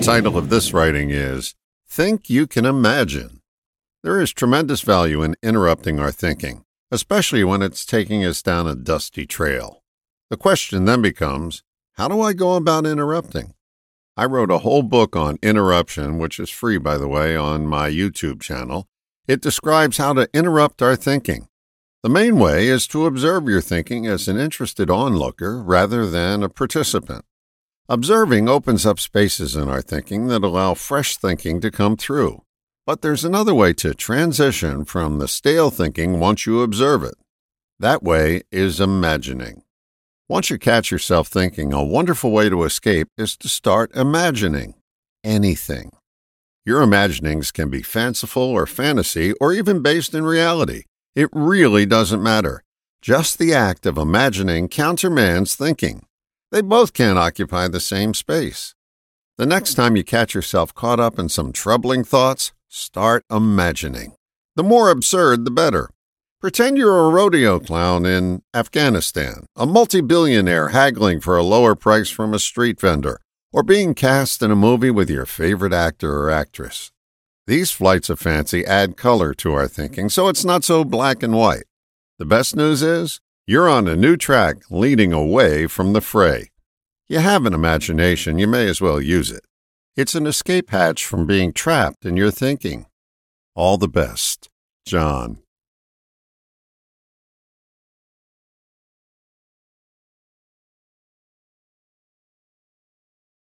title of this writing is Think You Can Imagine. There is tremendous value in interrupting our thinking, especially when it's taking us down a dusty trail. The question then becomes how do I go about interrupting? I wrote a whole book on interruption, which is free, by the way, on my YouTube channel. It describes how to interrupt our thinking. The main way is to observe your thinking as an interested onlooker rather than a participant. Observing opens up spaces in our thinking that allow fresh thinking to come through. But there's another way to transition from the stale thinking once you observe it. That way is imagining. Once you catch yourself thinking, a wonderful way to escape is to start imagining anything. Your imaginings can be fanciful or fantasy or even based in reality. It really doesn't matter. Just the act of imagining countermands thinking. They both can't occupy the same space. The next hmm. time you catch yourself caught up in some troubling thoughts, start imagining. The more absurd, the better. Pretend you're a rodeo clown in Afghanistan, a multi billionaire haggling for a lower price from a street vendor, or being cast in a movie with your favorite actor or actress. These flights of fancy add color to our thinking, so it's not so black and white. The best news is you're on a new track leading away from the fray. You have an imagination, you may as well use it. It's an escape hatch from being trapped in your thinking. All the best, John.